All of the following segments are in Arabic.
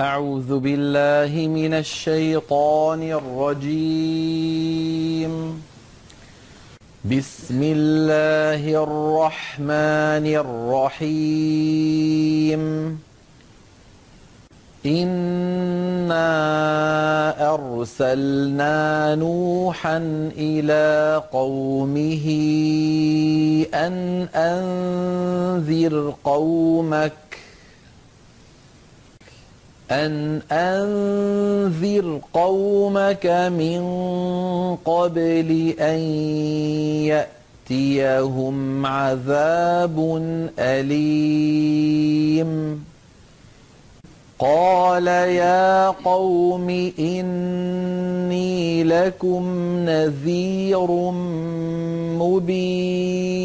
أعوذ بالله من الشيطان الرجيم. بسم الله الرحمن الرحيم. إنا أرسلنا نوحا إلى قومه أن أنذر قومك أن أنذر قومك من قبل أن يأتيهم عذاب أليم. قال يا قوم إني لكم نذير مبين.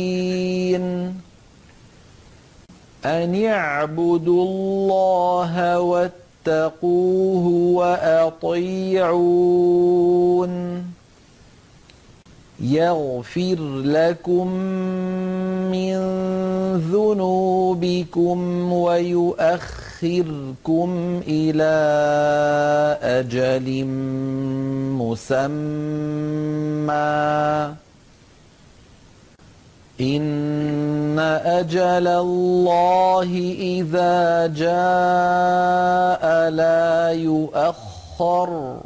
أن اعبدوا الله واتقوه وأطيعون. يغفر لكم من ذنوبكم ويؤخركم إلى أجل مسمى. إن أجل الله إذا جاء لا يؤخر.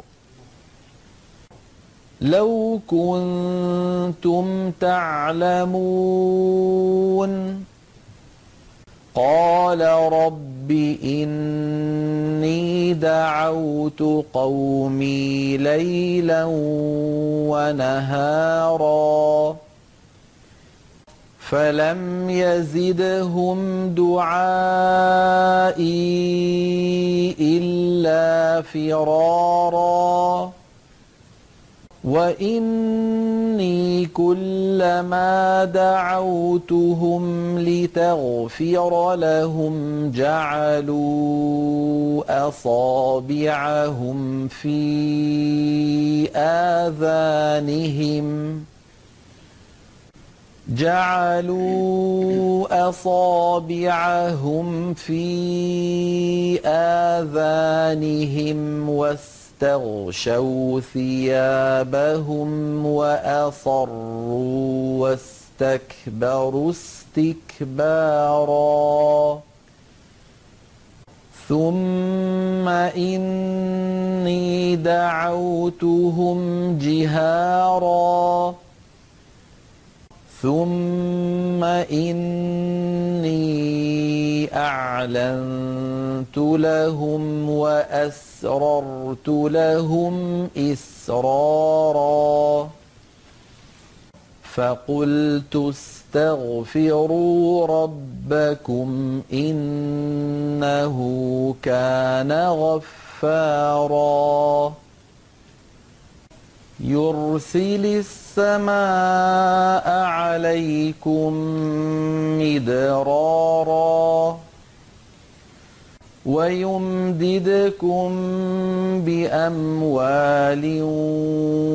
لو كنتم تعلمون. قال رب إني دعوت قومي ليلا ونهارا. فلم يزدهم دعائي إلا فرارا وإني كلما دعوتهم لتغفر لهم جعلوا أصابعهم في آذانهم جعلوا أصابعهم في آذانهم واستغشوا ثيابهم وأصروا واستكبروا استكبارا. ثم إني دعوتهم جهاراً. ثم إني أعلنت لهم وأسررت لهم إسرارا فقلت استغفروا ربكم إنه كان غفارا يرسل السماء عليكم مدرارا ويمددكم بأموال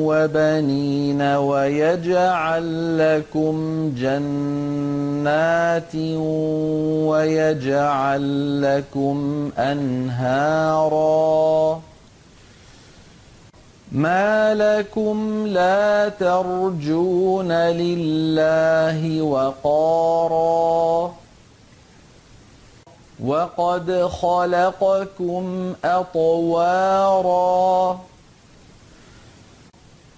وبنين ويجعل لكم جنات ويجعل لكم أنهاراً ما لكم لا ترجون لله وقارا وقد خلقكم أطوارا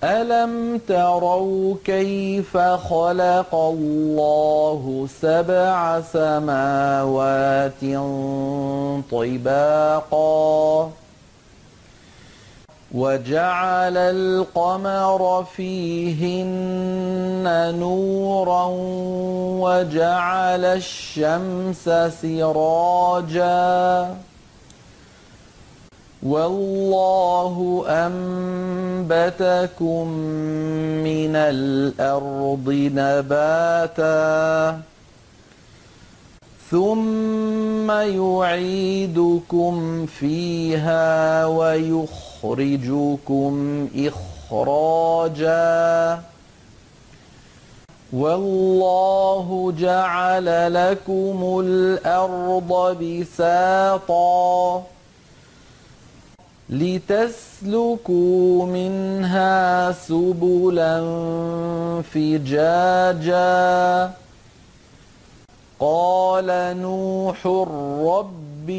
ألم تروا كيف خلق الله سبع سماوات طباقا وجعل القمر فيهن نورا وجعل الشمس سراجا. والله أنبتكم من الأرض نباتا. ثم يعيدكم فيها ويخرجكم يخرجكم إخراجا. والله جعل لكم الأرض بساطا لتسلكوا منها سبلا فجاجا. قال نوح رب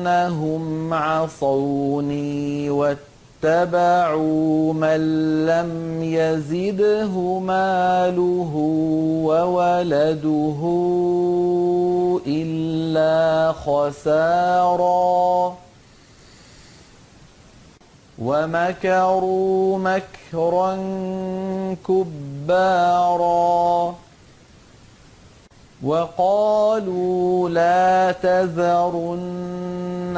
إنهم عصوني واتبعوا من لم يزده ماله وولده إلا خسارا. ومكروا مكرا كبارا. وقالوا لا تذرن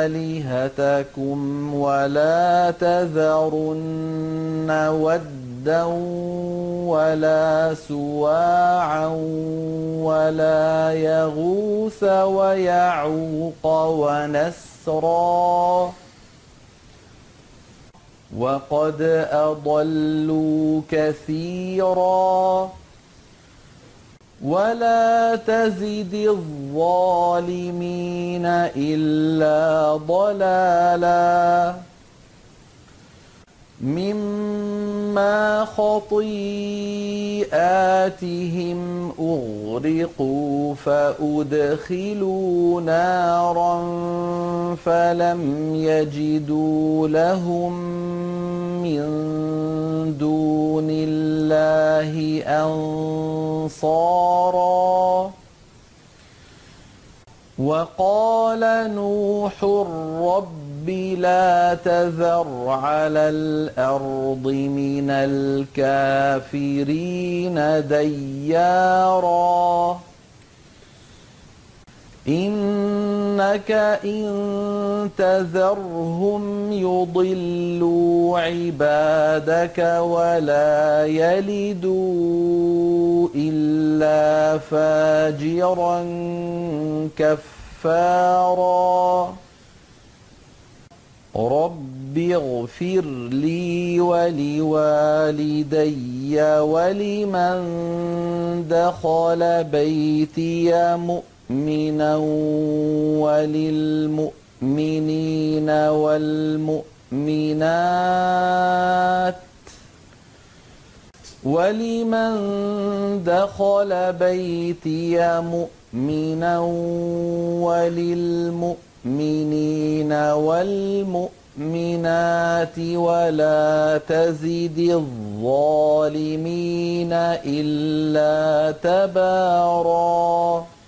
آلهتكم ولا تذرن ودا ولا سواعا ولا يغوث ويعوق ونسرا. وقد أضلوا كثيرا. ولا تزد الظالمين إلا ضلالا مما خطيئاتهم أغرقوا فأدخلوا نارا فلم يجدوا لهم من دون الله أنصارا. وقال نوح رب لا تذر على الأرض من الكافرين ديارا. إنك إن تذرهم يضلوا عبادك ولا يلدوا إلا فاجرا كفارا. رب اغفر لي ولوالدي ولمن دخل بيتي مؤمنا وللمؤمنين والمؤمنات ولمن دخل بيتي مؤمنا وللمؤمنين والمؤمنات ولا تزد الظالمين إلا تباراً